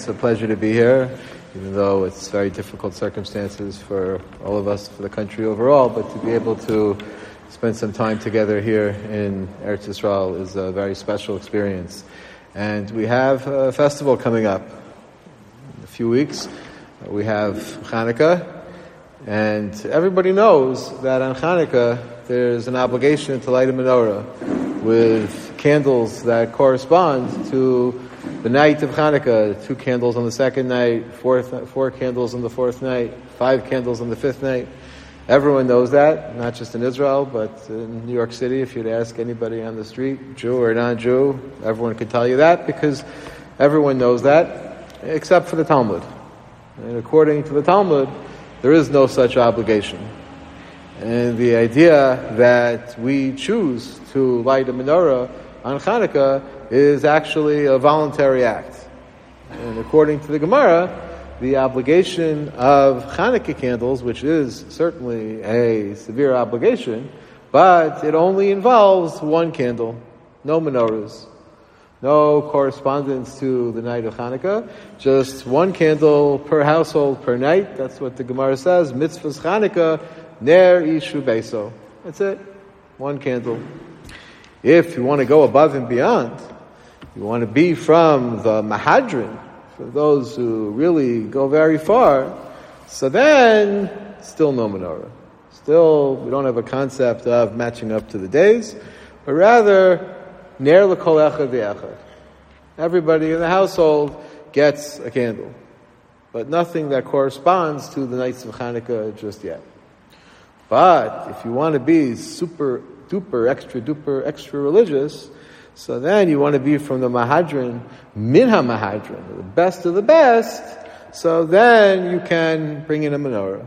It's a pleasure to be here, even though it's very difficult circumstances for all of us, for the country overall, but to be able to spend some time together here in Eretz Yisrael is a very special experience. And we have a festival coming up in a few weeks. We have Hanukkah, and everybody knows that on Hanukkah there's an obligation to light a menorah with candles that correspond to the night of Hanukkah, two candles on the second night, four, four candles on the fourth night, five candles on the fifth night. Everyone knows that, not just in Israel, but in New York City. If you'd ask anybody on the street, Jew or non-Jew, everyone could tell you that because everyone knows that, except for the Talmud. And according to the Talmud, there is no such obligation. And the idea that we choose to light a menorah on Hanukkah is actually a voluntary act. And according to the Gemara, the obligation of Hanukkah candles, which is certainly a severe obligation, but it only involves one candle, no menorahs, no correspondence to the night of Hanukkah, just one candle per household per night. That's what the Gemara says. Mitzvahs Hanukkah, ner ishu beso. That's it. One candle. If you want to go above and beyond, you want to be from the Mahadran, for those who really go very far, so then still no menorah. Still, we don't have a concept of matching up to the days, but rather, ner l'kol echad v'echad. Everybody in the household gets a candle, but nothing that corresponds to the nights of Hanukkah just yet. But if you want to be super duper, extra duper, extra religious, so then you want to be from the Mahadran, Minha Mahadran, the best of the best. So then you can bring in a menorah.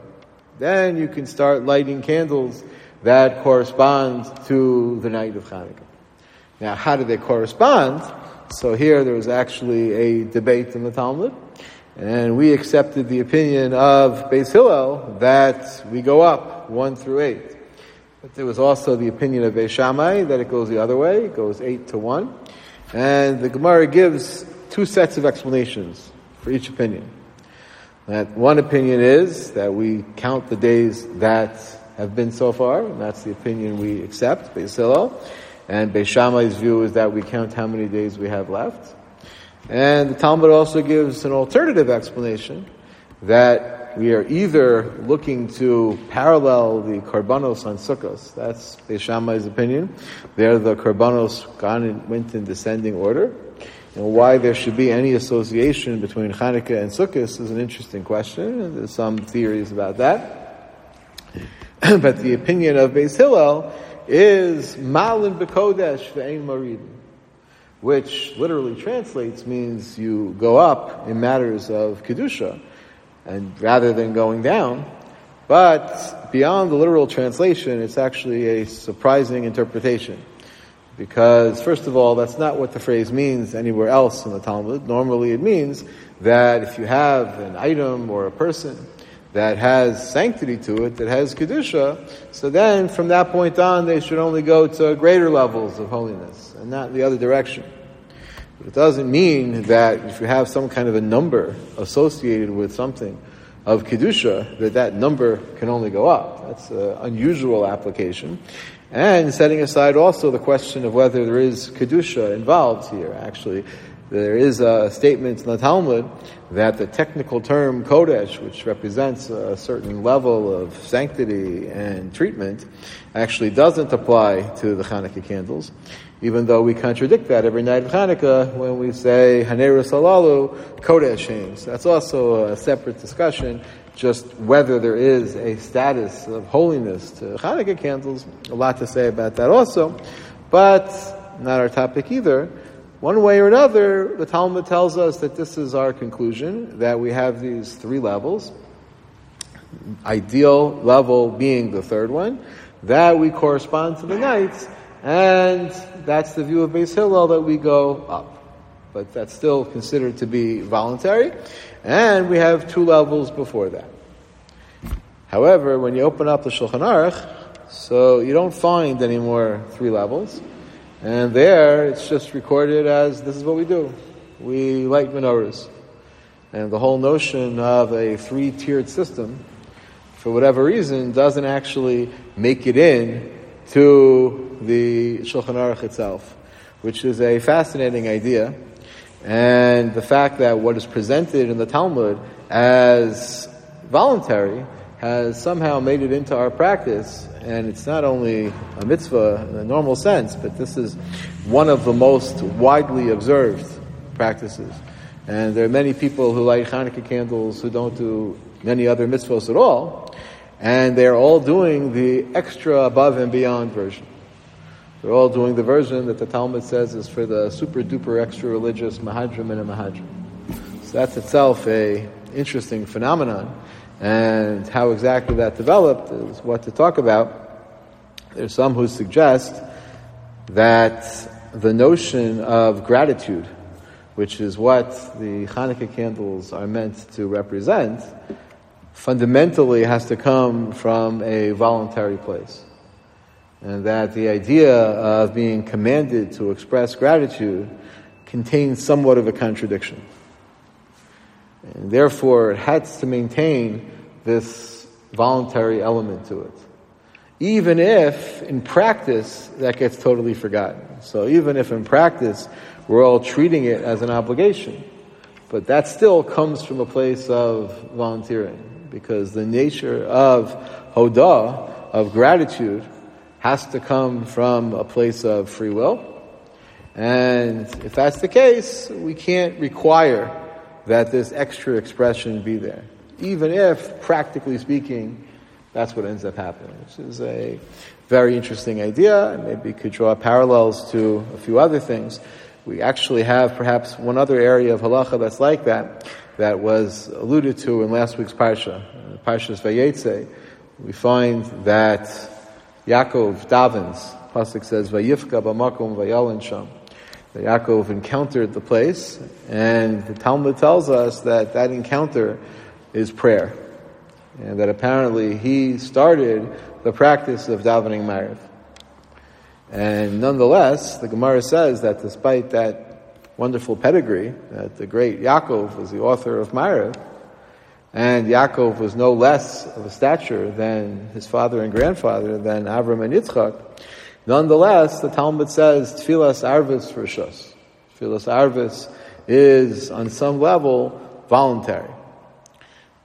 Then you can start lighting candles that correspond to the night of Hanukkah. Now, how do they correspond? So here there was actually a debate in the Talmud, and we accepted the opinion of Beis Hillel that we go up one through eight. But there was also the opinion of Beis Shammai that it goes the other way, it goes eight to one. And the Gemara gives two sets of explanations for each opinion. That one opinion is that we count the days that have been so far, and that's the opinion we accept, Beis Hillel. And Beis Shammai's view is that we count how many days we have left. And the Talmud also gives an alternative explanation that we are either looking to parallel the Karbanos on Sukkos, that's Beis Shammai's opinion. There the Karbanos gone went in descending order. And why there should be any association between Hanukkah and Sukkot is an interesting question, and there's some theories about that. but the opinion of Beis Hillel is Malin Bekodesh Ve'ein Marid, which literally translates means you go up in matters of Kedusha and rather than going down. But beyond the literal translation, it's actually a surprising interpretation. Because, first of all, that's not what the phrase means anywhere else in the Talmud. Normally it means that if you have an item or a person that has sanctity to it, that has Kedusha, so then from that point on they should only go to greater levels of holiness and not the other direction. It doesn't mean that if you have some kind of a number associated with something of Kedusha, that that number can only go up. That's an unusual application. And setting aside also the question of whether there is Kedusha involved here, actually. There is a statement in the Talmud that the technical term Kodesh, which represents a certain level of sanctity and treatment, actually doesn't apply to the Hanukkah candles even though we contradict that every night of Hanukkah when we say Haneru Salalu Kodesh That's also a separate discussion, just whether there is a status of holiness to Hanukkah candles. A lot to say about that also, but not our topic either. One way or another, the Talmud tells us that this is our conclusion, that we have these three levels. Ideal level being the third one, that we correspond to the nights, and that's the view of Beis Hillel that we go up. But that's still considered to be voluntary. And we have two levels before that. However, when you open up the Shulchan Aruch, so you don't find any more three levels. And there, it's just recorded as this is what we do. We light menorahs. And the whole notion of a three-tiered system, for whatever reason, doesn't actually make it in to the Shulchan Aruch itself, which is a fascinating idea. And the fact that what is presented in the Talmud as voluntary has somehow made it into our practice, and it's not only a mitzvah in a normal sense, but this is one of the most widely observed practices. And there are many people who light Hanukkah candles who don't do many other mitzvahs at all, and they're all doing the extra above and beyond version. They're all doing the version that the Talmud says is for the super duper extra religious Mahadrim and a. So that's itself a interesting phenomenon and how exactly that developed is what to talk about. There's some who suggest that the notion of gratitude, which is what the Hanukkah candles are meant to represent, fundamentally has to come from a voluntary place. And that the idea of being commanded to express gratitude contains somewhat of a contradiction. And therefore, it has to maintain this voluntary element to it. Even if in practice that gets totally forgotten. So even if in practice we're all treating it as an obligation, but that still comes from a place of volunteering because the nature of hodah, of gratitude, has to come from a place of free will. And if that's the case, we can't require that this extra expression be there even if, practically speaking, that's what ends up happening, which is a very interesting idea. Maybe could draw parallels to a few other things. We actually have perhaps one other area of halacha that's like that, that was alluded to in last week's parsha, Parshas Vayetze. We find that Yaakov davens. Pasuk says, "Vayifka b'makom vayalin sham." That Yaakov encountered the place, and the Talmud tells us that that encounter is prayer. And that apparently he started the practice of davening Mariv. And nonetheless, the Gemara says that despite that wonderful pedigree, that the great Yaakov was the author of Mariv, and Yaakov was no less of a stature than his father and grandfather, than Avram and Yitzchak, nonetheless, the Talmud says, Tfilas Arvis Shus. Tfilas Arvis is, on some level, voluntary.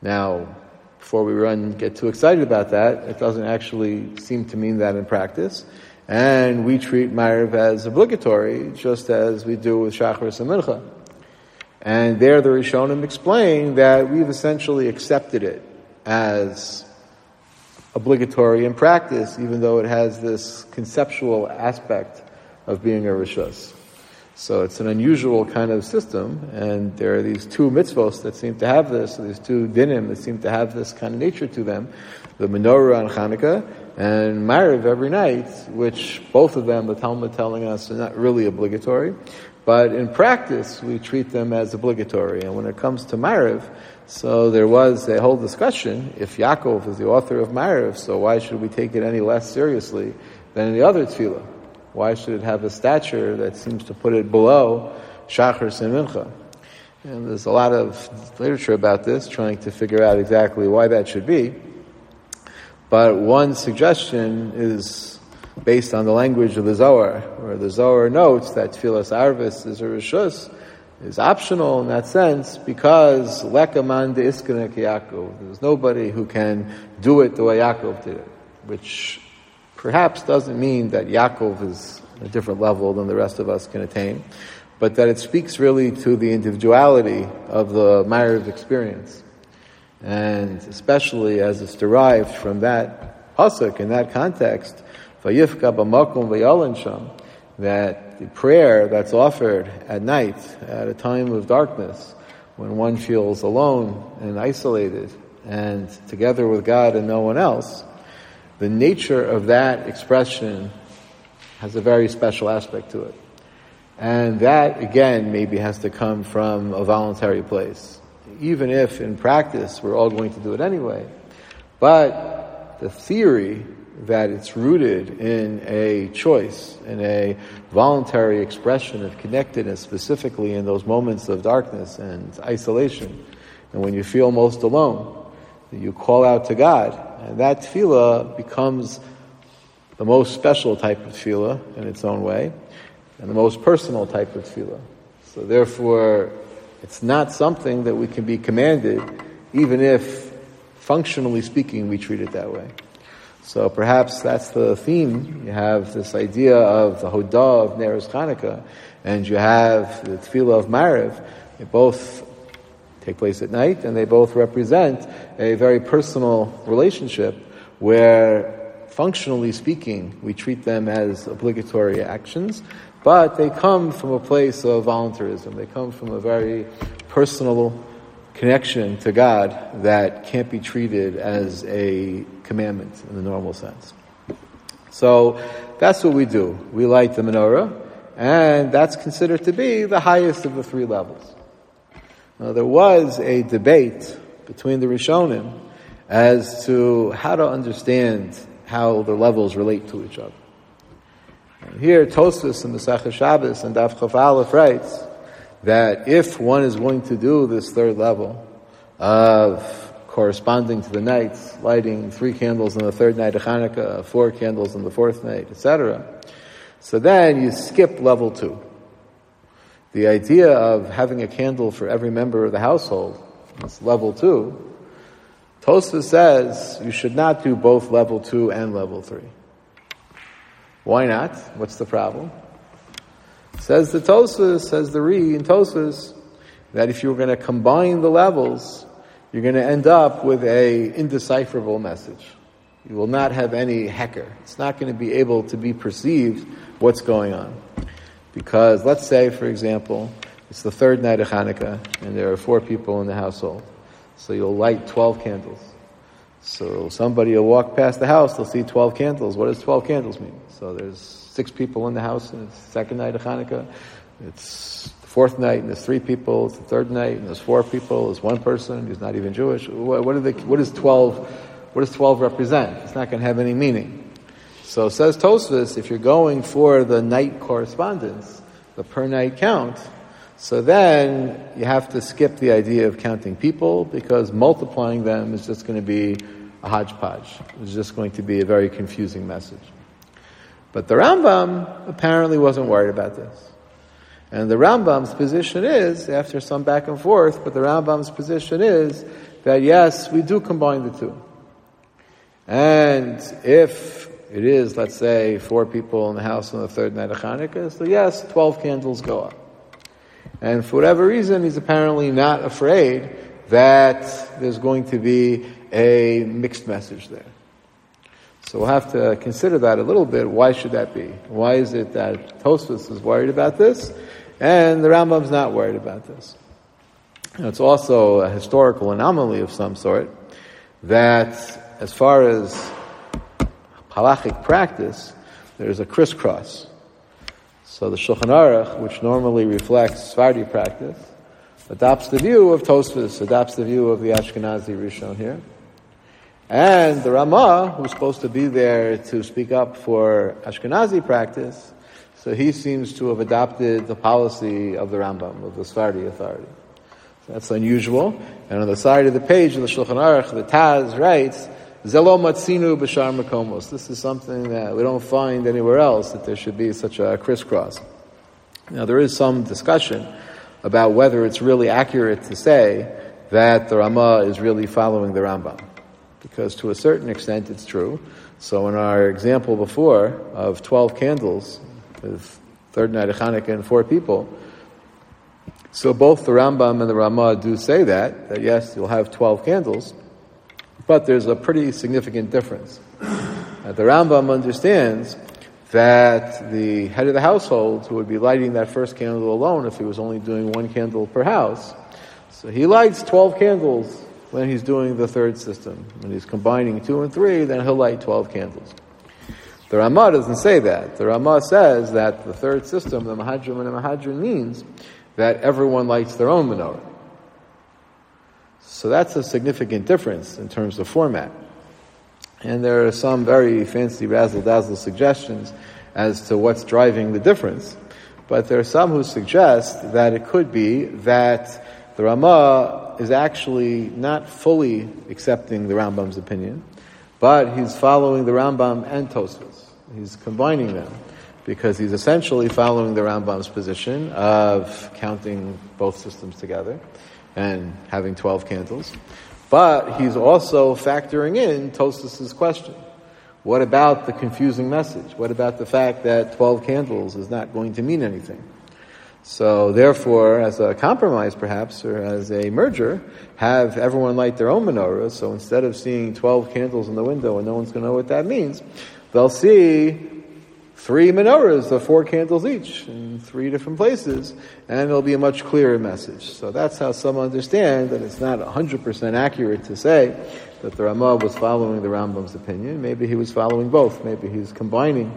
Now, before we run, get too excited about that, it doesn't actually seem to mean that in practice. And we treat Ma'ariv as obligatory, just as we do with Shachris and Mincha. And there the Rishonim explain that we've essentially accepted it as obligatory in practice, even though it has this conceptual aspect of being a Rishus. So it's an unusual kind of system, and there are these two mitzvos that seem to have this, these two dinim that seem to have this kind of nature to them, the menorah on Hanukkah and Mariv every night, which both of them, the Talmud telling us, are not really obligatory, but in practice we treat them as obligatory. And when it comes to Mariv, so there was a whole discussion, if Yaakov is the author of Mariv, so why should we take it any less seriously than the other tefillah? Why should it have a stature that seems to put it below Shachar and Mincha? And there's a lot of literature about this, trying to figure out exactly why that should be. But one suggestion is based on the language of the Zohar, where the Zohar notes that Tfilas Arvis is a Rishus, is optional in that sense because Lekaman de Iskanek Yaakov. There's nobody who can do it the way Yaakov did it, which perhaps doesn't mean that Yaakov is a different level than the rest of us can attain, but that it speaks really to the individuality of the Ma'ariv experience. And especially as it's derived from that pasuk in that context, Vayifka b'makom v'yalin sham, that the prayer that's offered at night, at a time of darkness, when one feels alone and isolated and together with God and no one else, the nature of that expression has a very special aspect to it. And that, again, maybe has to come from a voluntary place. Even if in practice we're all going to do it anyway. But the theory that it's rooted in a choice, in a voluntary expression of connectedness, specifically in those moments of darkness and isolation, and when you feel most alone, you call out to God, and that tefillah becomes the most special type of tefillah in its own way, and the most personal type of tefillah. So therefore, it's not something that we can be commanded, even if, functionally speaking, we treat it that way. So perhaps that's the theme. You have this idea of the Hodah of Neres Chanukah, and you have the Tefillah of Mariv. They both take place at night, and they both represent a very personal relationship where, functionally speaking, we treat them as obligatory actions, but they come from a place of voluntarism. They come from a very personal connection to God that can't be treated as a commandment in the normal sense. So that's what we do. We light the menorah, and that's considered to be the highest of the three levels. Now, there was a debate between the Rishonim as to how to understand how the levels relate to each other. And here, Tosfos and Masach Shabbos and Daf Chaf Aleph writes that if one is going to do this third level of corresponding to the nights, lighting three candles on the third night of Hanukkah, four candles on the fourth night, etc., so then you skip level two. The idea of having a candle for every member of the household, that's level two. Tosfos says you should not do both level two and level three. Why not? What's the problem? Says the Tosfos, says the Re in Tosfos, that if you're going to combine the levels, you're going to end up with a indecipherable message. You will not have any hecker. It's not going to be able to be perceived what's going on. Because let's say, for example, it's the third night of Hanukkah and there are four people in the household. So you'll light 12 candles. So somebody will walk past the house, they'll see 12 candles. What does 12 candles mean? So there's six people in the house and it's the second night of Hanukkah. It's fourth night and there's three people. It's the third night and there's four people. There's one person who's not even Jewish. What, what, they, what does 12, what does 12 represent? It's not going to have any meaning. So says Tosfos, if you're going for the night correspondence, the per night count, so then you have to skip the idea of counting people because multiplying them is just going to be a hodgepodge. It's just going to be a very confusing message. But the Rambam apparently wasn't worried about this. And the Rambam's position is, after some back and forth, but the Rambam's position is that yes, we do combine the two. And if it is, let's say, four people in the house on the third night of Hanukkah, so yes, 12 candles go up. And for whatever reason, he's apparently not afraid that there's going to be a mixed message there. So we'll have to consider that a little bit. Why should that be? Why is it that Tosfos is worried about this and the Rambam's not worried about this? it's also a historical anomaly of some sort that as far as halachic practice, there's a crisscross. So the Shulchan Aruch, which normally reflects Sephardi practice, adopts the view of Tosfos, adopts the view of the Ashkenazi Rishon here. And the Ramah, who's supposed to be there to speak up for Ashkenazi practice, so he seems to have adopted the policy of the Rambam, of the Sephardi authority. So that's unusual. And on the side of the page of the Shulchan Aruch, the Taz writes, Zelo matzinu b'shar makomos. This is something that we don't find anywhere else that there should be such a crisscross. Now there is some discussion about whether it's really accurate to say that the Ramah is really following the Rambam, because to a certain extent it's true. So in our example before of twelve candles, with third night of Hanukkah and four people, so both the Rambam and the Ramah do say that that yes, you'll have twelve candles. But there's a pretty significant difference. The Rambam understands that the head of the household, who would be lighting that first candle alone if he was only doing one candle per house, so he lights 12 candles when he's doing the third system. When he's combining two and three, then he'll light 12 candles. The Ramah doesn't say that. The Ramah says that the third system, the Mahadrim and the Mahadrim, means that everyone lights their own menorah. So that's a significant difference in terms of format. And there are some very fancy razzle dazzle suggestions as to what's driving the difference. But there are some who suggest that it could be that the Ramah is actually not fully accepting the Rambam's opinion, but he's following the Rambam and Tosfos. He's combining them because he's essentially following the Rambam's position of counting both systems together and having 12 candles. But he's also factoring in Tosfos' question. What about the confusing message? What about the fact that 12 candles is not going to mean anything? So therefore, as a compromise perhaps, or as a merger, have everyone light their own menorah. So instead of seeing 12 candles in the window and no one's going to know what that means, they'll see three menorahs of four candles each in three different places, and it'll be a much clearer message. So that's how some understand that it's not 100% accurate to say that the Ramah was following the Rambam's opinion. Maybe he was following both. Maybe he's combining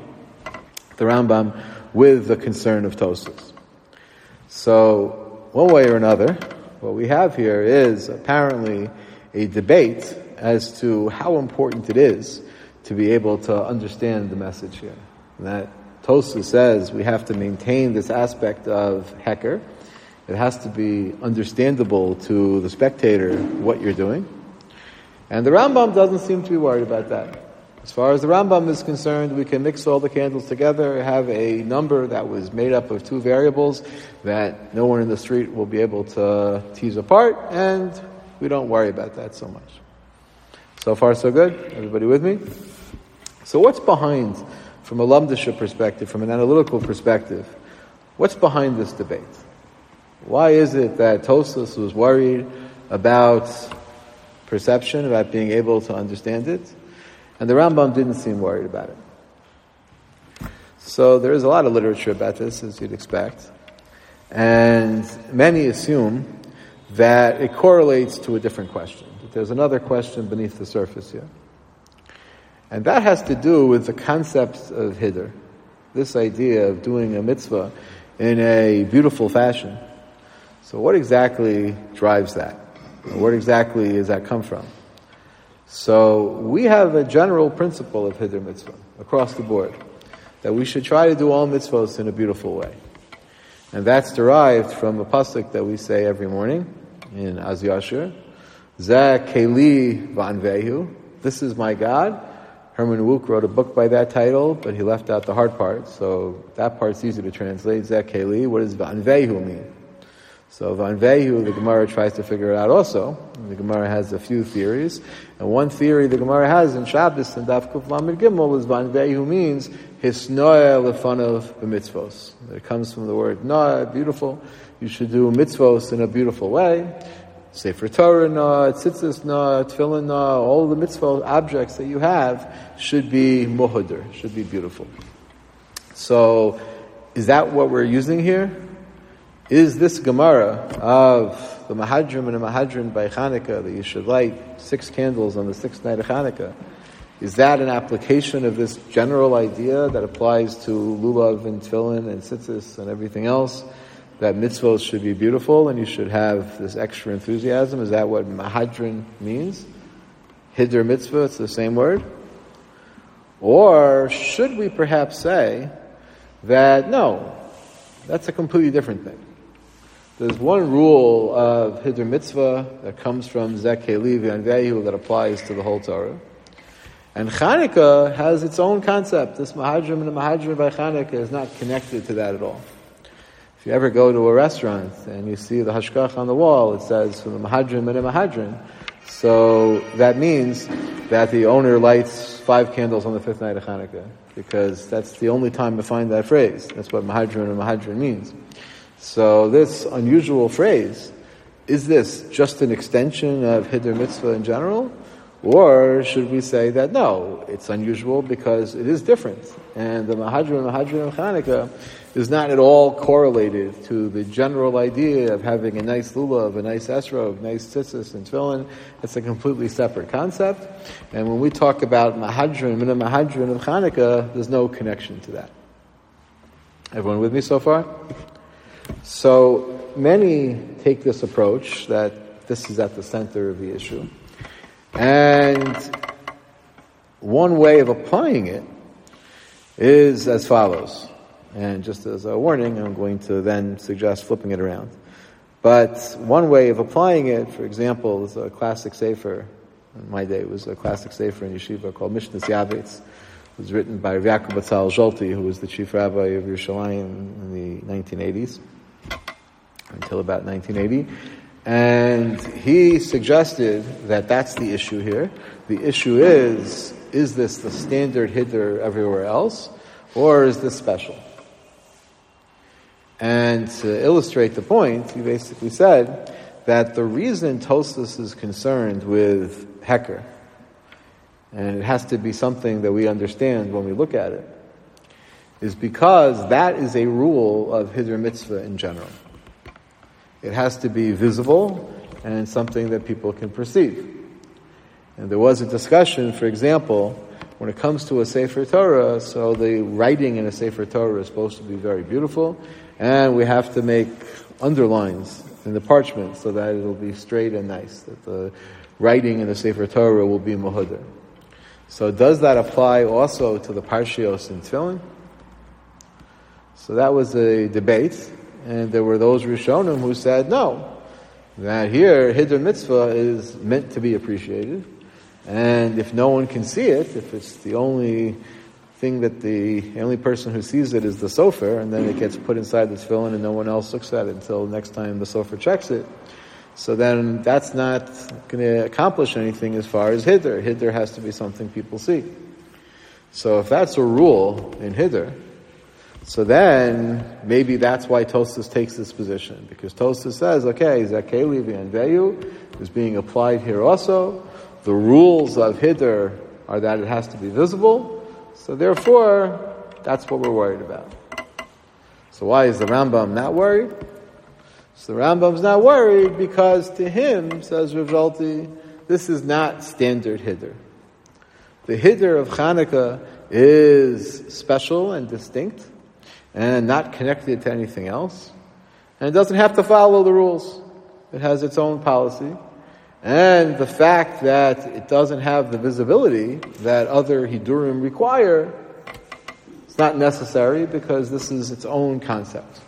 the Rambam with the concern of Tosfos. So, one way or another, what we have here is apparently a debate as to how important it is to be able to understand the message here. And that Tosfos says we have to maintain this aspect of Hecker. It has to be understandable to the spectator what you're doing. And the Rambam doesn't seem to be worried about that. As far as the Rambam is concerned, we can mix all the candles together, have a number that was made up of two variables that no one in the street will be able to tease apart, and we don't worry about that so much. So far, so good? Everybody with me? So, what's behind, from a Lumdisha perspective, from an analytical perspective, what's behind this debate? Why is it that Tosfos was worried about perception, about being able to understand it? And the Rambam didn't seem worried about it. So there is a lot of literature about this, as you'd expect. And many assume that it correlates to a different question. That there's another question beneath the surface here. And that has to do with the concept of Hiddur. This idea of doing a mitzvah in a beautiful fashion. So what exactly drives that? Where exactly does that come from? So we have a general principle of Hiddur Mitzvah across the board that we should try to do all mitzvahs in a beautiful way. And that's derived from a pasuk that we say every morning in Az Yashir. Keli Vanvehu. This is my God. Herman Wouk wrote a book by that title, but he left out the hard part, so that part's easy to translate. Zeh Keli. What does Vanvehu mean? So Vanvehu, the Gemara tries to figure it out also. The Gemara has a few theories. And one theory the Gemara has in Shabbos and Daf Kuf Lamed Gimel is Vanvehu means Hisnoya lefanov b'mitzvos. It comes from the word noah, beautiful. You should do mitzvos in a beautiful way. Sefer Torah na, tzitzis na, tefillin na, all the mitzvah objects that you have should be muhadir, should be beautiful. So, is that what we're using here? Is this Gemara of the Mahadrim and the Mahadrim by Hanukkah that you should light six candles on the sixth night of Hanukkah. Is that an application of this general idea that applies to lulav and tefillin and tzitzis and everything else? That mitzvahs should be beautiful and you should have this extra enthusiasm. Is that what mahadrin means? Hiddur mitzvah, it's the same word. Or should we perhaps say that no, that's a completely different thing. There's one rule of Hiddur Mitzvah that comes from Zeh Keli and Vehu that applies to the whole Torah. And Chanukah has its own concept. This Mahadrim and the Mahadrim by Chanukah is not connected to that at all. If you ever go to a restaurant and you see the Hashkach on the wall, it says from the Mahadrim and the Mahadrim. So that means that the owner lights five candles on the fifth night of Hanukkah, because that's the only time to find that phrase. That's what Mahadrim and Mahadrim means. So this unusual phrase, is this just an extension of Hiddur Mitzvah in general? Or should we say that no, it's unusual because it is different. And the Mahadrim and Mahadrim Chanukah is not at all correlated to the general idea of having a nice lulav, a nice esrog, nice tzitzis and tefillin. It's a completely separate concept. And when we talk about Mahadrim and the Mahadrim of Chanukah, there's no connection to that. Everyone with me so far? So many take this approach that this is at the center of the issue. And one way of applying it is as follows. And just as a warning, I'm going to then suggest flipping it around. But one way of applying it, for example, is a classic sefer. In my day, it was a classic sefer in yeshiva called Mishnah Yavetz. It was written by Yaakov Bezalel Zolti, who was the chief rabbi of Yerushalayim in the 1980s, until about 1980. And he suggested that that's the issue here. The issue is, is this the standard hiddur everywhere else, or is this special? And to illustrate the point, he basically said that the reason Tosfos is concerned with Hecker, and it has to be something that we understand when we look at it, is because that is a rule of Hiddur Mitzvah in general. It has to be visible and something that people can perceive. And there was a discussion, for example, when it comes to a Sefer Torah, so the writing in a Sefer Torah is supposed to be very beautiful, and we have to make underlines in the parchment so that it'll be straight and nice, that the writing in the Sefer Torah will be muhudr. So does that apply also to the Parshios in Tefillin? So that was a debate, and there were those Rishonim who said no, that here Hiddur Mitzvah is meant to be appreciated, and if no one can see it, if it's the only thing that the only person who sees it is the sofer, and then it gets put inside the tefillin and no one else looks at it until next time the sofer checks it, so then that's not going to accomplish anything as far as hiddur. Hiddur has to be something people see. So if that's a rule in hiddur, so then maybe that's why Tosfos takes this position because Tosfos says, okay, Zakeli Veyu is being applied here also. The rules of hiddur are that it has to be visible. So therefore, that's what we're worried about. So why is the Rambam not worried? So the Rambam's not worried because to him, says Rav this is not standard Hiddur. The Hiddur of Hanukkah is special and distinct and not connected to anything else. And it doesn't have to follow the rules. It has its own policy. And the fact that it doesn't have the visibility that other Hidurim require, it's not necessary because this is its own concept.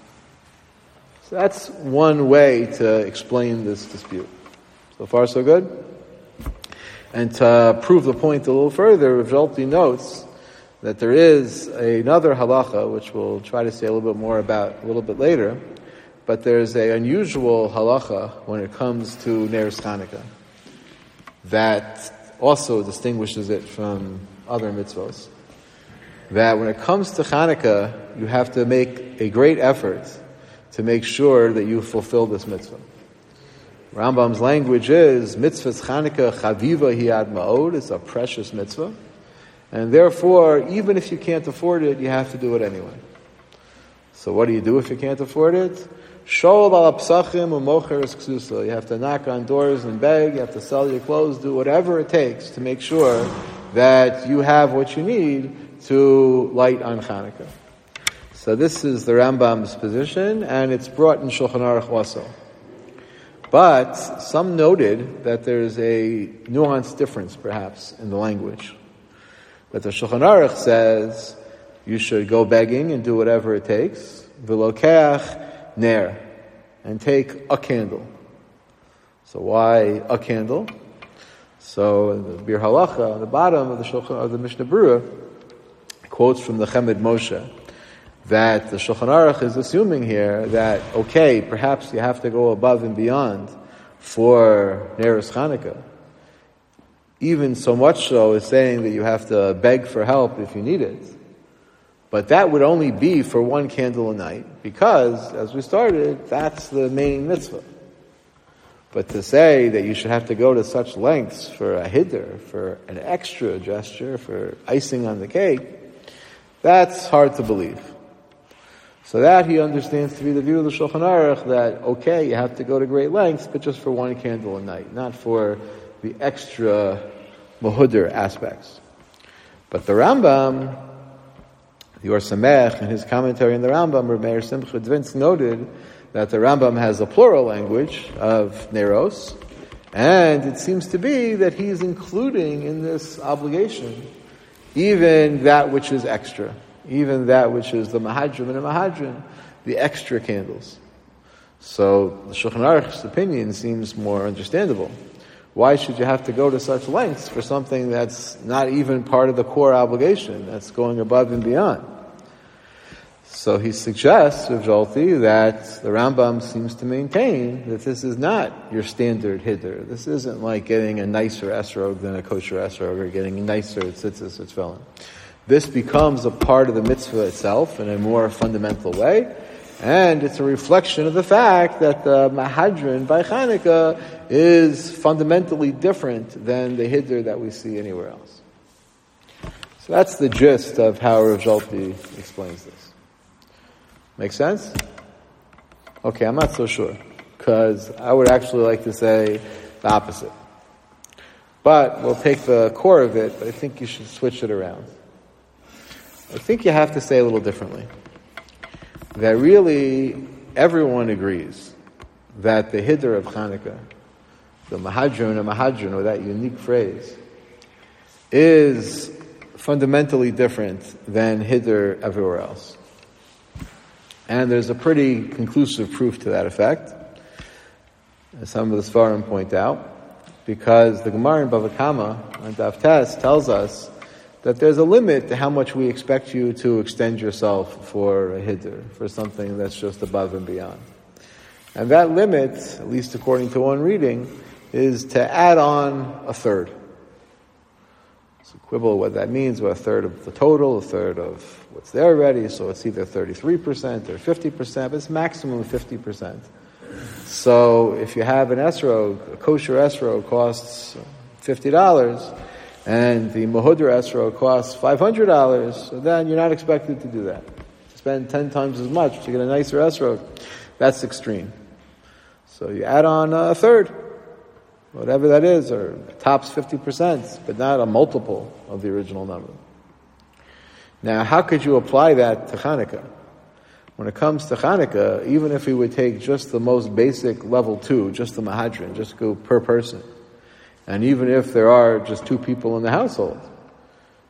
So that's one way to explain this dispute. So far, so good? And to prove the point a little further, Rav notes that there is another halacha, which we'll try to say a little bit more about a little bit later, but there's an unusual halacha when it comes to Neres Chanukah that also distinguishes it from other mitzvahs. That when it comes to Chanukah, you have to make a great effort to make sure that you fulfill this mitzvah. Rambam's language is mitzvah's Chanukah chaviva hiad ma'od. It's a precious mitzvah. And therefore, even if you can't afford it, you have to do it anyway. So what do you do if you can't afford it? Shol al psachim u'mocheres ksusa. You have to knock on doors and beg. You have to sell your clothes. Do whatever it takes to make sure that you have what you need to light on Hanukkah. So this is the Rambam's position, and it's brought in Shulchan Aruch also. But some noted that there's a nuanced difference, perhaps, in the language. That the Shulchan Aruch says you should go begging and do whatever it takes. V'lokeach ner, and take a candle. So why a candle? So in the Biur Halacha, on the bottom of the Shulchan, of the Mishnah Berurah, quotes from the Chemed Moshe that the Shulchan Aruch is assuming here that okay, perhaps you have to go above and beyond for Neres Chanukah. Even so much so is saying that you have to beg for help if you need it. But that would only be for one candle a night, because, as we started, that's the main mitzvah. But to say that you should have to go to such lengths for a hiddur, for an extra gesture, for icing on the cake, that's hard to believe. So that he understands to be the view of the Shulchan Aruch that, okay, you have to go to great lengths, but just for one candle a night, not for the extra muhudr aspects. But the Rambam the Or Samech, in his commentary on the Rambam, Meir Simcha Dvinsk noted that the Rambam has a plural language of Neros, and it seems to be that he's including in this obligation even that which is extra, even that which is the Mahadrim and the Mahadrim, the extra candles. So the Shulchan Aruch's opinion seems more understandable. Why should you have to go to such lengths for something that's not even part of the core obligation, that's going above and beyond? So he suggests, Rav that the Rambam seems to maintain that this is not your standard hiddur. This isn't like getting a nicer esrog than a kosher esrog or getting a nicer tzitzis or. This becomes a part of the mitzvah itself in a more fundamental way, and it's a reflection of the fact that the Mahadran by Chanukah is fundamentally different than the hiddur that we see anywhere else. So that's the gist of how Rav Zolti explains this. Make sense? Okay, I'm not so sure. Because I would actually like to say the opposite. But we'll take the core of it, but I think you should switch it around. I think you have to say a little differently. That really everyone agrees that the Hiddur of Hanukkah, the Mahadran or Mahadran, or that unique phrase, is fundamentally different than Hiddur everywhere else. And there's a pretty conclusive proof to that effect, as some of the Svarim point out, because the Gemara in Bava Kama on Daf tells us that there's a limit to how much we expect you to extend yourself for a hiddur, for something that's just above and beyond. And that limit, at least according to one reading, is to add on a third. So quibble what that means, what a third of the total, a third of what's there already, so it's either 33% or 50%, but it's maximum 50%. So if you have an esrog, a kosher esrog costs $50, and the mahudra esrog costs $500, so then you're not expected to do that. Spend 10 times as much to get a nicer esrog. That's extreme. So you add on a third whatever that is, or tops 50%, but not a multiple of the original number. Now, how could you apply that to Hanukkah? When it comes to Hanukkah, even if we would take just the most basic level two, just the Mahadran, just go per person, and even if there are just two people in the household,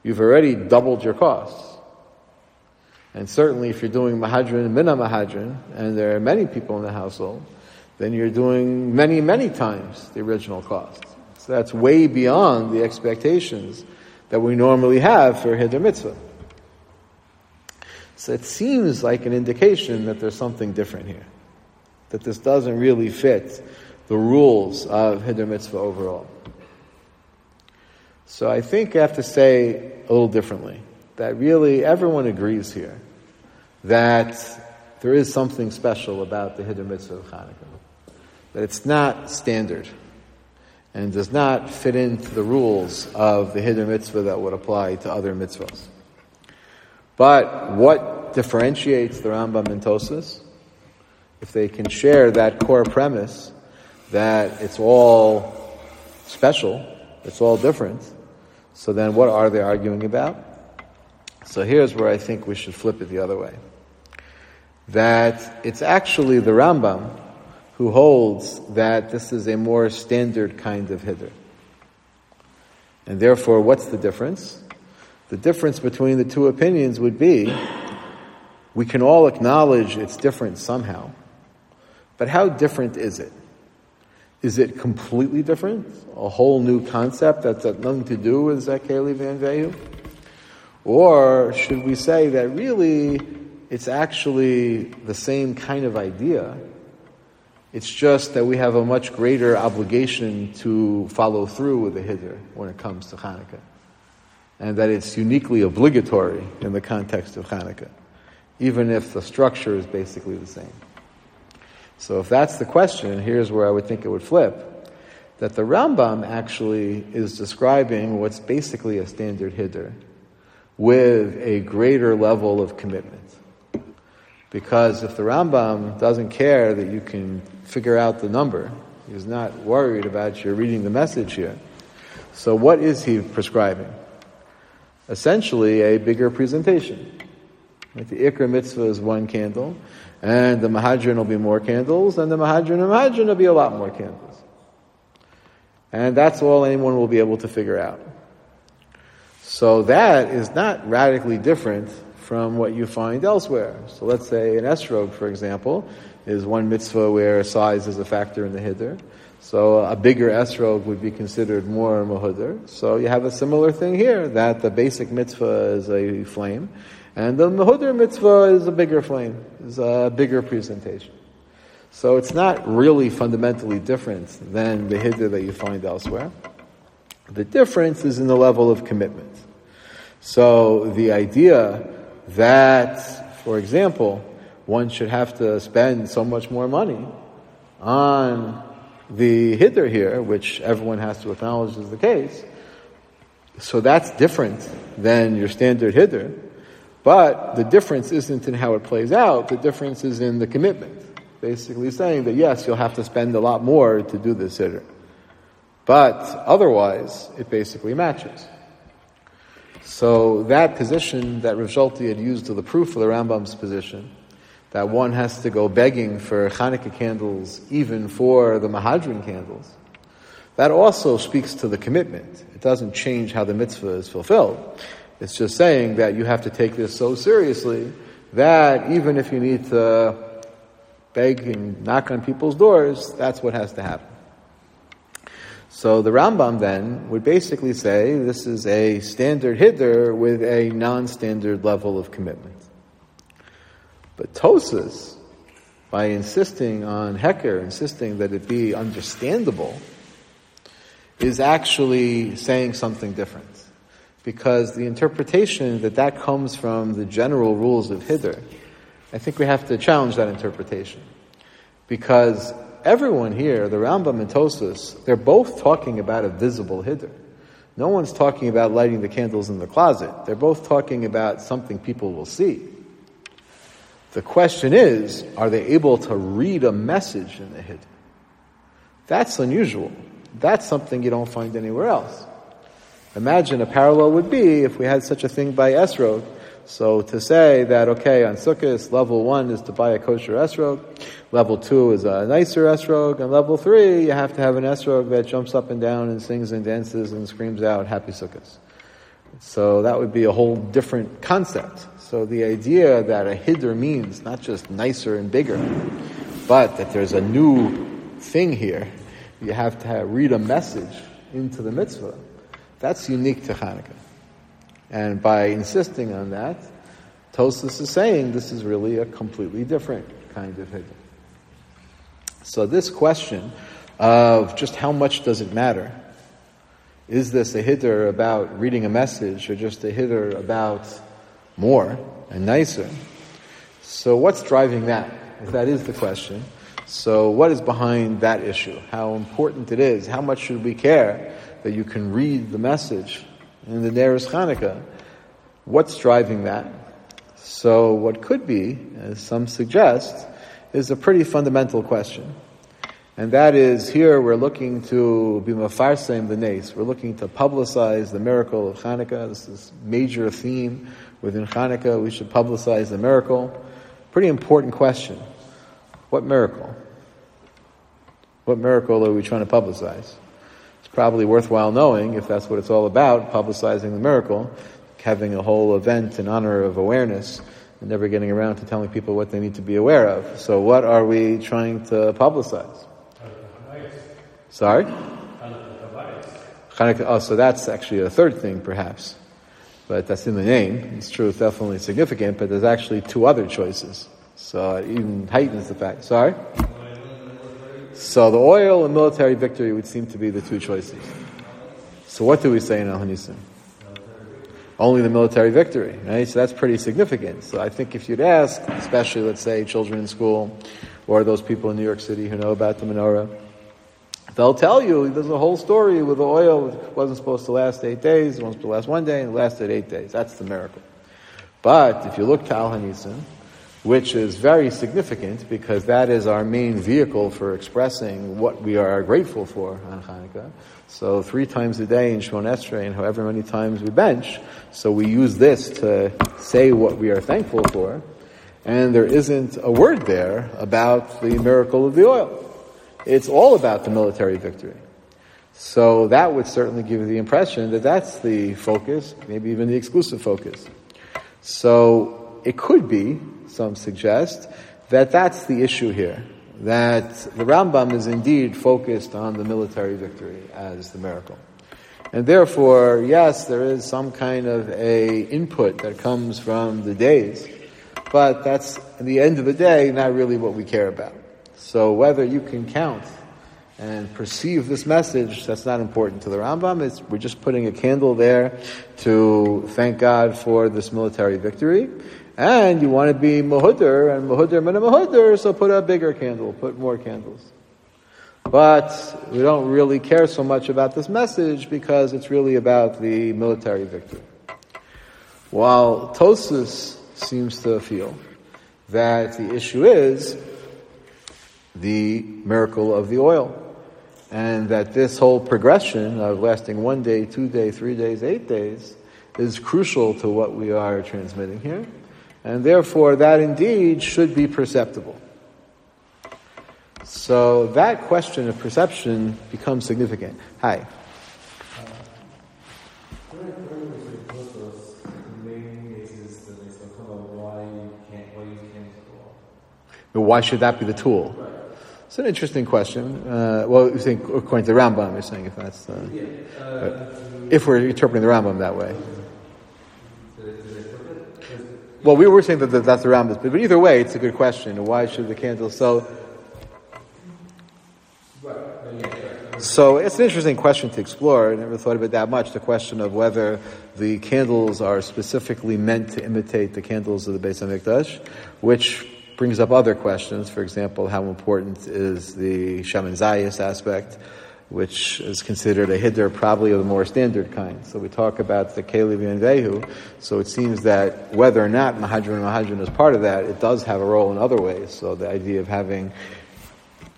you've already doubled your costs. And certainly if you're doing Mahadran and Mina Mahadran, and there are many people in the household, then you're doing many, many times the original cost. So that's way beyond the expectations that we normally have for Hiddur Mitzvah. So it seems like an indication that there's something different here. That this doesn't really fit the rules of Hiddur Mitzvah overall. So I think I have to say a little differently. That really everyone agrees here that there is something special about the Hiddur Mitzvah of Hanukkah that it's not standard and does not fit into the rules of the Hiddur mitzvah that would apply to other mitzvahs. But what differentiates the Rambam and Tosfos? If they can share that core premise that it's all special, it's all different, so then what are they arguing about? So here's where I think we should flip it the other way. That it's actually the Rambam who holds that this is a more standard kind of hiddur. And therefore, what's the difference? The difference between the two opinions would be we can all acknowledge it's different somehow. But how different is it? Is it completely different? A whole new concept that's got nothing to do with Zakeli Van Vehu? Or should we say that really it's actually the same kind of idea, it's just that we have a much greater obligation to follow through with the Hiddur when it comes to Hanukkah. And that it's uniquely obligatory in the context of Hanukkah, even if the structure is basically the same. So if that's the question, here's where I would think it would flip. That the Rambam actually is describing what's basically a standard Hiddur with a greater level of commitment. Because if the Rambam doesn't care that you can figure out the number, he's not worried about your reading the message here. So what is he prescribing? Essentially a bigger presentation. The Ikra mitzvah is one candle, and the Mahadran will be more candles, and the Mahadran and will be a lot more candles. And that's all anyone will be able to figure out. So that is not radically different from what you find elsewhere. So let's say an esrog, for example, is one mitzvah where size is a factor in the hiddur. So a bigger esrog would be considered more mahudr. So you have a similar thing here, that the basic mitzvah is a flame, and the mahudr mitzvah is a bigger flame, is a bigger presentation. So it's not really fundamentally different than the hiddur that you find elsewhere. The difference is in the level of commitment. So the idea that, for example, one should have to spend so much more money on the hiddur here, which everyone has to acknowledge is the case, so that's different than your standard hiddur. But the difference isn't in how it plays out, the difference is in the commitment. Basically saying that yes, you'll have to spend a lot more to do this hiddur. But otherwise, it basically matches. So that position that Rav had used to the proof of the Rambam's position, that one has to go begging for Hanukkah candles even for the Mehadrin candles, that also speaks to the commitment. It doesn't change how the mitzvah is fulfilled. It's just saying that you have to take this so seriously that even if you need to beg and knock on people's doors, that's what has to happen. So the Rambam then would basically say this is a standard hiddur with a non-standard level of commitment. But Tosfos, by insisting on Hecker, insisting that it be understandable, is actually saying something different. Because the interpretation that that comes from the general rules of Hiddur, I think we have to challenge that interpretation. Because everyone here, the Rambam and Tosfos, they're both talking about a visible hiddur. No one's talking about lighting the candles in the closet. They're both talking about something people will see. The question is, are they able to read a message in the hiddur? That's unusual. That's something you don't find anywhere else. Imagine a parallel would be if we had such a thing by Esrog, so to say that, okay, on Sukkot, level one is to buy a kosher esrog, level two is a nicer esrog, and level three, you have to have an esrog that jumps up and down and sings and dances and screams out, Happy Sukkot. So that would be a whole different concept. So the idea that a hiddur means not just nicer and bigger, but that there's a new thing here, you have to have, read a message into the mitzvah, that's unique to Hanukkah. And by insisting on that, Tosfos is saying this is really a completely different kind of hiddur. So this question of just how much does it matter? Is this a hiddur about reading a message or just a hiddur about more and nicer? So what's driving that? If that is the question. So what is behind that issue? How important it is? How much should we care that you can read the message in the Neres Chanukah. What's driving that? So what could be, as some suggest, is a pretty fundamental question. And that is, here we're looking to be mafarsem the nace. We're looking to publicize the miracle of Hanukkah. This is major theme within Hanukkah. We should publicize the miracle. Pretty important question. What miracle? What miracle are we trying to publicize? Probably worthwhile knowing if that's what it's all about, publicizing the miracle, having a whole event in honor of awareness, and never getting around to telling people what they need to be aware of. So what are we trying to publicize? Sorry? Chanukah, oh, so that's actually a third thing, perhaps. But that's in the name. It's true, it's definitely significant, but there's actually two other choices. So it even heightens the fact. Sorry? So the oil and military victory would seem to be the two choices. So what do we say in Al Hanisim? Only the military victory, right? So that's pretty significant. So I think if you'd ask, especially let's say children in school, or those people in New York City who know about the menorah, they'll tell you there's a whole story with the oil. It wasn't supposed to last eight days, it was supposed to last one day, and it lasted eight days. That's the miracle. But if you look to Al Hanisim, which is very significant because that is our main vehicle for expressing what we are grateful for on Hanukkah. So three times a day in Shemoneh Esrei and however many times we bench, so we use this to say what we are thankful for. And there isn't a word there about the miracle of the oil. It's all about the military victory. So that would certainly give you the impression that that's the focus, maybe even the exclusive focus. So it could be, some suggest, that that's the issue here. That the Rambam is indeed focused on the military victory as the miracle. And therefore, yes, there is some kind of a input that comes from the days, but that's, at the end of the day, not really what we care about. So whether you can count and perceive this message, that's not important to the Rambam. It's, we're just putting a candle there to thank God for this military victory. And you want to be mahudr, and mahudr mina mahudr, so put a bigger candle, put more candles. But we don't really care so much about this message because it's really about the military victory. While Tosfos seems to feel that the issue is the miracle of the oil. And that this whole progression of lasting one day, two days, three days, eight days is crucial to what we are transmitting here. And therefore, that indeed should be perceptible. So that question of perception becomes significant. Hi. Why should that be the tool? It's an interesting question. Uh, well, you think according to the Rambam, you're saying if that's uh, uh, if we're interpreting the Rambam that way. Well, we were saying that that's the Rambam, but either way, it's a good question. Why should the candle so? So it's an interesting question to explore. I never thought of it that much. The question of whether the candles are specifically meant to imitate the candles of the Beis Hamikdash, which brings up other questions. For example, how important is the Shemen Zayis aspect, which is considered a hiddur, probably of the more standard kind. So we talk about the Kelev and Vehu. So it seems that whether or not Mahadran and Mahadran is part of that, it does have a role in other ways. So the idea of having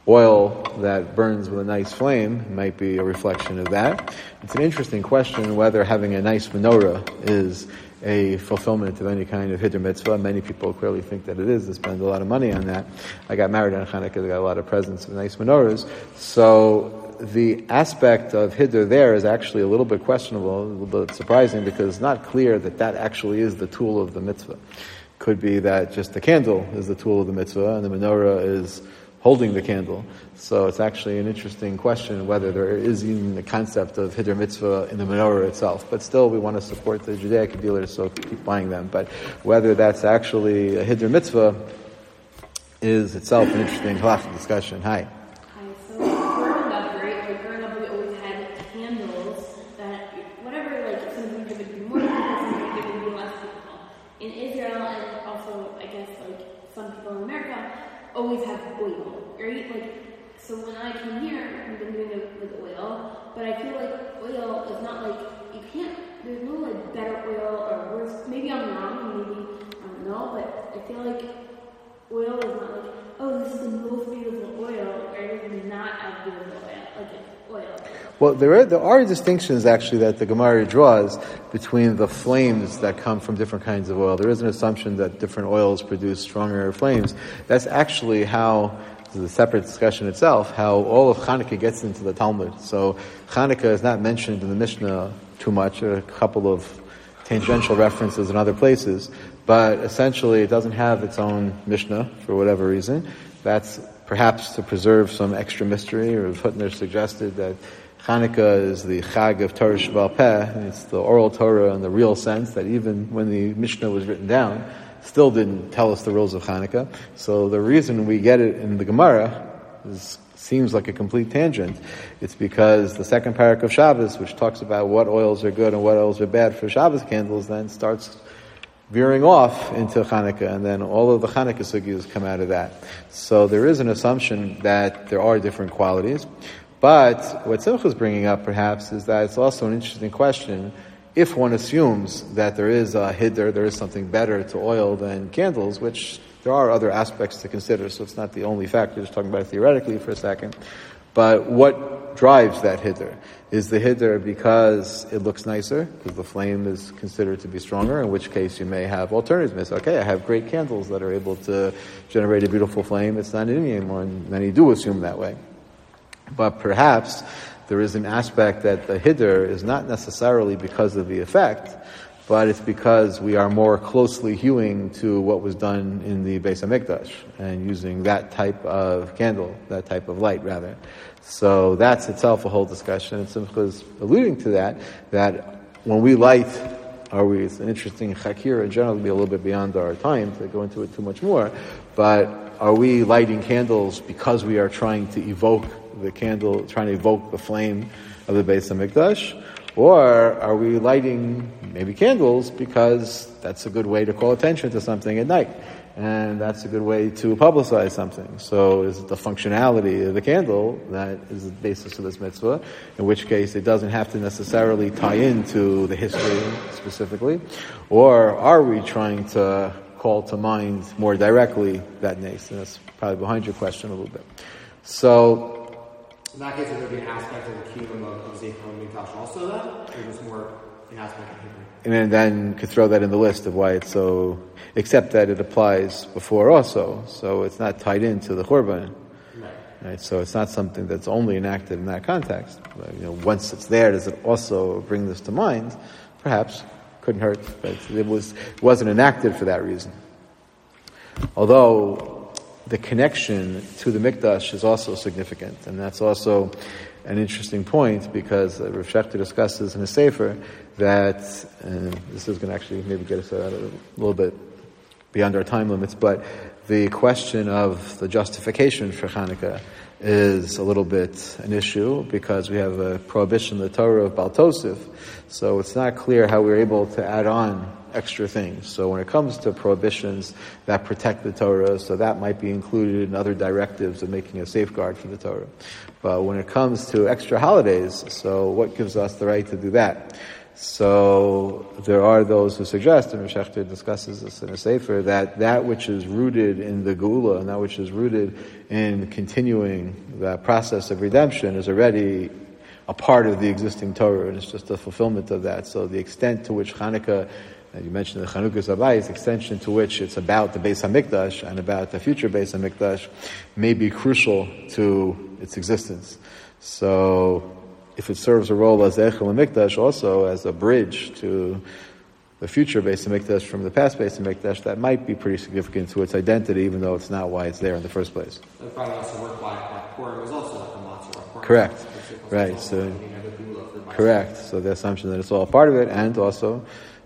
oil that burns with a nice flame might be a reflection of that. It's an interesting question whether having a nice menorah is a fulfillment of any kind of hiddur mitzvah. Many people clearly think that it is. They spend a lot of money on that. I got married on Hanukkah. I got a lot of presents of nice menorahs. So the aspect of hiddur there is actually a little bit questionable, a little bit surprising because it's not clear that that actually is the tool of the mitzvah. Could be that just the candle is the tool of the mitzvah and the menorah is holding the candle. So it's actually an interesting question whether there is even the concept of hiddur mitzvah in the menorah itself. But still, we want to support the Judaic dealers, so keep buying them. But whether that's actually a hiddur mitzvah is itself an interesting halachic discussion. Hi. always have oil, right? Like, so when I came here, I've been doing it with oil, but I feel like oil is not like, you can't, there's no like better oil or worse. Maybe I'm wrong, maybe, I don't know, but I feel like oil is not like, oh, this is the most beautiful oil, or it is not as beautiful oil, like oil. Well, there are, there are distinctions actually that the Gemara draws between the flames that come from different kinds of oil. There is an assumption that different oils produce stronger flames. That's actually how this is a separate discussion itself, how all of Hanukkah gets into the Talmud. So Hanukkah is not mentioned in the Mishnah too much, a couple of tangential references in other places, but essentially it doesn't have its own Mishnah for whatever reason. That's perhaps to preserve some extra mystery, or Hutner suggested that Hanukkah is the Chag of Torah Sheba'al Peh, and it's the oral Torah in the real sense that even when the Mishnah was written down, still didn't tell us the rules of Hanukkah. So the reason we get it in the Gemara is, seems like a complete tangent. It's because the second perek of Shabbos, which talks about what oils are good and what oils are bad for Shabbos candles, then starts veering off into Hanukkah, and then all of the Hanukkah sugyas come out of that. So there is an assumption that there are different qualities. But what Simcha is bringing up, perhaps, is that it's also an interesting question. If one assumes that there is a hiddur, there is something better to oil than candles, which there are other aspects to consider, so it's not the only factor, just talking about it theoretically for a second. But what drives that hiddur? Is the hiddur because it looks nicer, because the flame is considered to be stronger, in which case you may have alternatives. okay, I have great candles that are able to generate a beautiful flame, it's not in anymore, and many do assume that way. But perhaps there is an aspect that the hiddur is not necessarily because of the effect, but it's because we are more closely hewing to what was done in the Beis Hamikdash and using that type of candle, that type of light rather. So that's itself a whole discussion. And Simcha is alluding to that, that when we light, are we, it's an interesting chakir in general, be a little bit beyond our time to go into it too much more, but are we lighting candles because we are trying to evoke the candle, trying to evoke the flame of the Beis Hamikdash? Or are we lighting maybe candles because that's a good way to call attention to something at night? And that's a good way to publicize something. So is it the functionality of the candle that is the basis of this mitzvah? In which case it doesn't have to necessarily tie into the history specifically. Or are we trying to call to mind more directly that nace? And that's probably behind your question a little bit. So in that case, would be an aspect of the kingdom of, of Zechon Mikdash also then? Or just more an aspect of Hebrew? And then, then could throw that in the list of why it's so, except that it applies before also, so it's not tied into the Churban. Right. Right, so it's not something that's only enacted in that context. But, you know, once it's there, does it also bring this to mind? Perhaps couldn't hurt, but it was it wasn't enacted for that reason. Although the connection to the Mikdash is also significant, and that's also an interesting point because uh, Rav Shechter discusses in his Sefer that, and this is going to actually maybe get us a, a little bit beyond our time limits, but the question of the justification for Hanukkah is a little bit an issue because we have a prohibition in the Torah of Bal Tosif, so it's not clear how we're able to add on extra things. So when it comes to prohibitions that protect the Torah, so that might be included in other directives of making a safeguard for the Torah. But when it comes to extra holidays, so what gives us the right to do that? So there are those who suggest, and Rishechter discusses this in a Sefer, that that which is rooted in the Geulah and that which is rooted in continuing the process of redemption is already a part of the existing Torah, and it's just a fulfillment of that. So the extent to which Hanukkah you mentioned the Chanukas HaBayis, extension to which it's about the Beis Hamikdash and about the future Beis Hamikdash, may be crucial to its existence. So, if it serves a role as Echel Hamikdash, also as a bridge to the future Beis Hamikdash from the past Beis Hamikdash, that might be pretty significant to its identity, even though it's not why it's there in the first place. That probably also work why like Purim also like a matzah. Correct. Right. So. Correct. So the assumption that it's all part of it, and also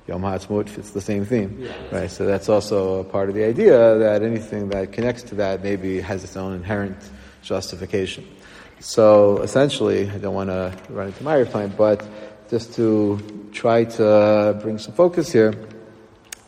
Yom HaAtzmaut fits the same theme, right? So that's also a part of the idea that anything that connects to that maybe has its own inherent justification. So essentially, I don't want to run into my time, but just to try to bring some focus here.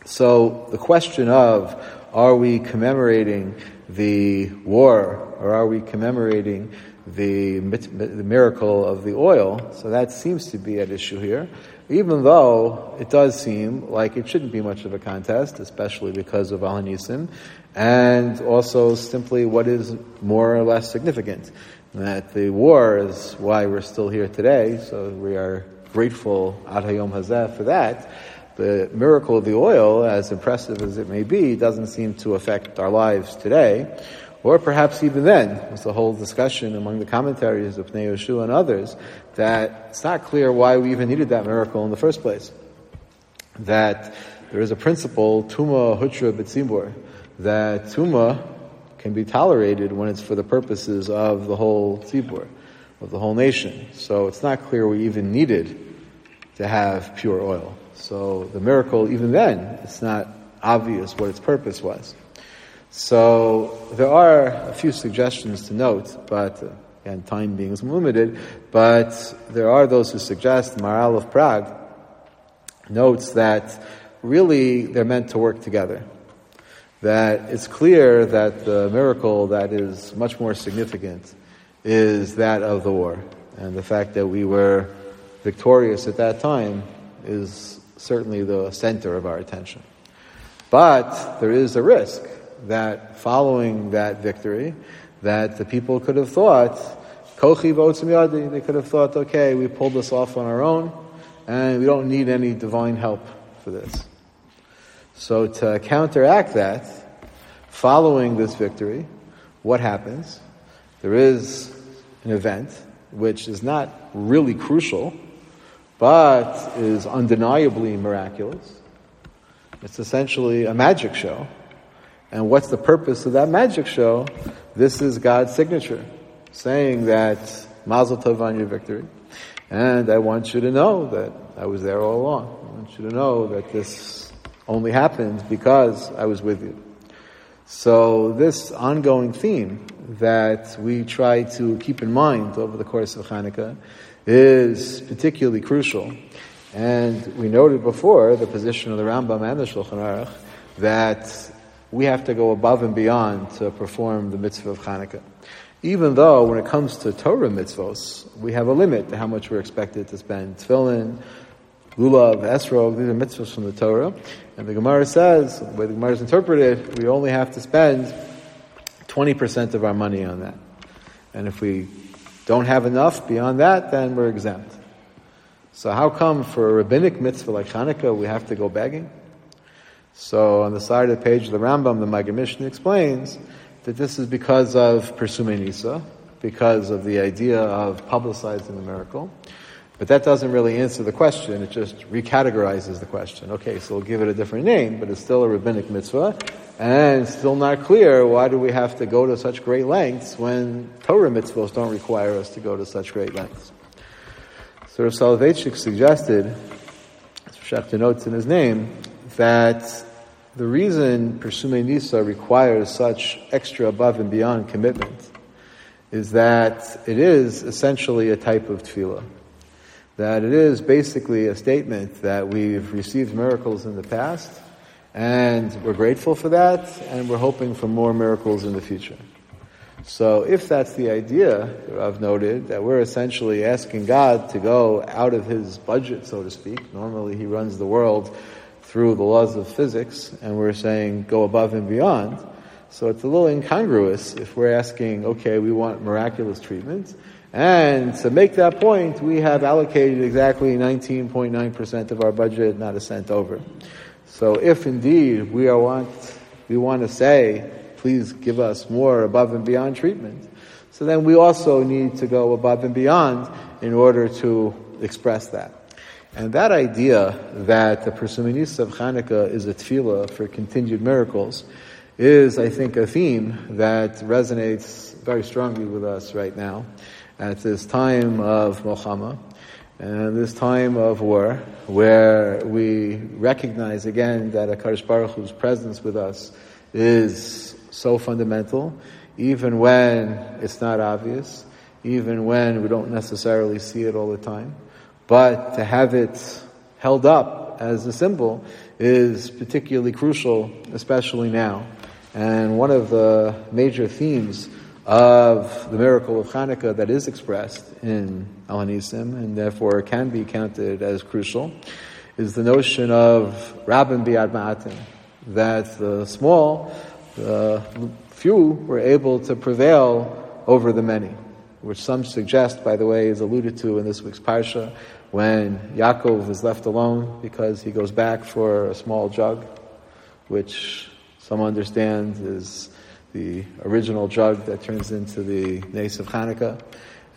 So the question of are we commemorating the war or are we commemorating the, the miracle of the oil? So that seems to be at issue here even though it does seem like it shouldn't be much of a contest, especially because of Al Hanisim, and also simply what is more or less significant. That the war is why we're still here today, so we are grateful Ad Hayom Hazeh for that. The miracle of the oil, as impressive as it may be, doesn't seem to affect our lives today. Or perhaps even then, was the whole discussion among the commentaries of Pnei Yehoshua and others, that it's not clear why we even needed that miracle in the first place. That there is a principle, tuma hutra b'tzibur, that tuma can be tolerated when it's for the purposes of the whole tzibur, of the whole nation. So it's not clear we even needed to have pure oil. So the miracle, even then, it's not obvious what its purpose was. So there are a few suggestions to note, but uh, again, time being is limited, but there are those who suggest, Maharal of Prague notes that really they're meant to work together. That it's clear that the miracle that is much more significant is that of the war. And the fact that we were victorious at that time is certainly the center of our attention. But there is a risk that following that victory, that the people could have thought, Kochi yadi, they could have thought, okay, we pulled this off on our own, and we don't need any divine help for this. So to counteract that, following this victory, what happens? There is an event which is not really crucial, but is undeniably miraculous. It's essentially a magic show. And what's the purpose of that magic show? This is God's signature, saying that Mazel Tov on your victory. And I want you to know that I was there all along. I want you to know that this only happened because I was with you. So this ongoing theme that we try to keep in mind over the course of Hanukkah is particularly crucial. And we noted before the position of the Rambam and the Shulchan Aruch that we have to go above and beyond to perform the mitzvah of Hanukkah. Even though when it comes to Torah mitzvos, we have a limit to how much we're expected to spend. Tefillin, lulav, esrog, these are mitzvahs from the Torah. And the Gemara says, the way the Gemara is interpreted, we only have to spend 20% of our money on that. And if we don't have enough beyond that, then we're exempt. So how come for a rabbinic mitzvah like Hanukkah we have to go begging? So on the side of the page of the Rambam, the Maggid Mishnah explains that this is because of Persume Nisa, because of the idea of publicizing the miracle. But that doesn't really answer the question, it just recategorizes the question. Okay, so we'll give it a different name, but it's still a rabbinic mitzvah, and still not clear why do we have to go to such great lengths when Torah mitzvahs don't require us to go to such great lengths. So Rav Soloveitchik suggested, Shechta notes in his name, that the reason Persume Nisa requires such extra above and beyond commitment is that it is essentially a type of tefillah. That it is basically a statement that we've received miracles in the past, and we're grateful for that, and we're hoping for more miracles in the future. So if that's the idea that I've noted, that we're essentially asking God to go out of his budget, so to speak. Normally he runs the world through the laws of physics, and we're saying go above and beyond. So it's a little incongruous if we're asking, okay, we want miraculous treatments. and to make that point, we have allocated exactly 19.9% of our budget, not a cent over. So if indeed we are want, we want to say, please give us more above and beyond treatment, so then we also need to go above and beyond in order to express that. And that idea that the Persuminis of Hanukkah is a tefillah for continued miracles is, I think, a theme that resonates very strongly with us right now at this time of Mohammed and this time of war where we recognize again that HaKadosh Baruch Hu's presence with us is so fundamental, even when it's not obvious, even when we don't necessarily see it all the time. But to have it held up as a symbol is particularly crucial, especially now. And one of the major themes of the miracle of Hanukkah that is expressed in Al Hanisim and therefore can be counted as crucial is the notion of Rabbin Biad Ma'atim, that the small, the few were able to prevail over the many, which some suggest, by the way, is alluded to in this week's Parsha, when Yaakov is left alone because he goes back for a small jug, which some understand is the original jug that turns into the Nace of Hanukkah.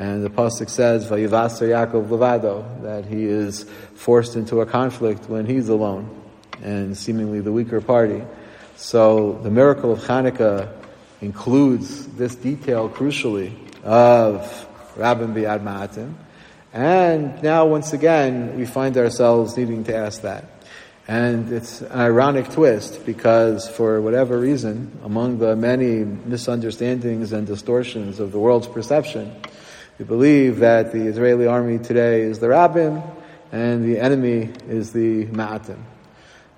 And the Pasuk says, Vayivaser Yaakov Levado, that he is forced into a conflict when he's alone and seemingly the weaker party. So the miracle of Hanukkah includes this detail crucially of Rabbin Biad Ma'atim, and now, once again, we find ourselves needing to ask that. And it's an ironic twist because, for whatever reason, among the many misunderstandings and distortions of the world's perception, we believe that the Israeli army today is the Rabbin and the enemy is the Ma'atim.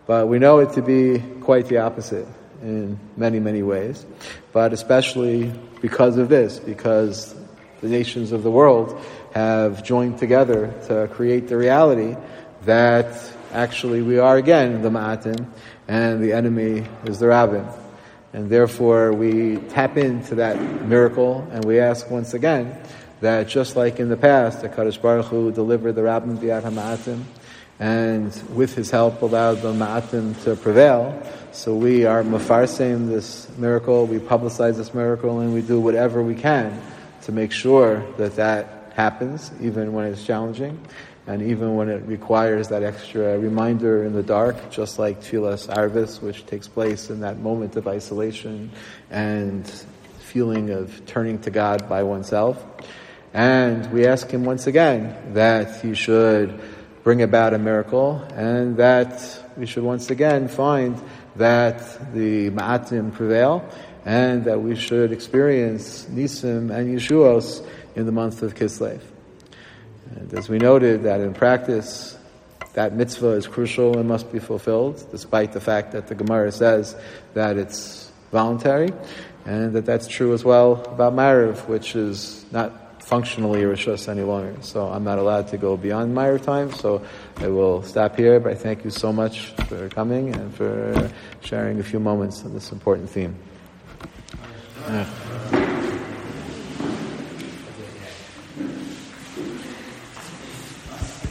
But we know it to be quite the opposite in many, many ways. But especially because of this, because the nations of the world have joined together to create the reality that actually we are again the Ma'atim and the enemy is the Rabbin. And therefore we tap into that miracle and we ask once again that just like in the past, the Kadosh Baruch Hu delivered the Rabbin Biat HaMa'atim and with his help allowed the Ma'atim to prevail. So we are mafarsing this miracle, we publicize this miracle, and we do whatever we can to make sure that that happens, even when it's challenging, and even when it requires that extra reminder in the dark, just like Tfilas Arvis, which takes place in that moment of isolation and feeling of turning to God by oneself. And we ask him once again that he should bring about a miracle and that we should once again find that the Ma'atim prevail and that we should experience Nisim and Yeshuos in the month of Kislev. And as we noted that in practice, that mitzvah is crucial and must be fulfilled, despite the fact that the Gemara says that it's voluntary, and that that's true as well about Mariv, which is not functionally Rishus any longer. So I'm not allowed to go beyond Mariv time, so I will stop here, but I thank you so much for coming and for sharing a few moments on this important theme. Yeah.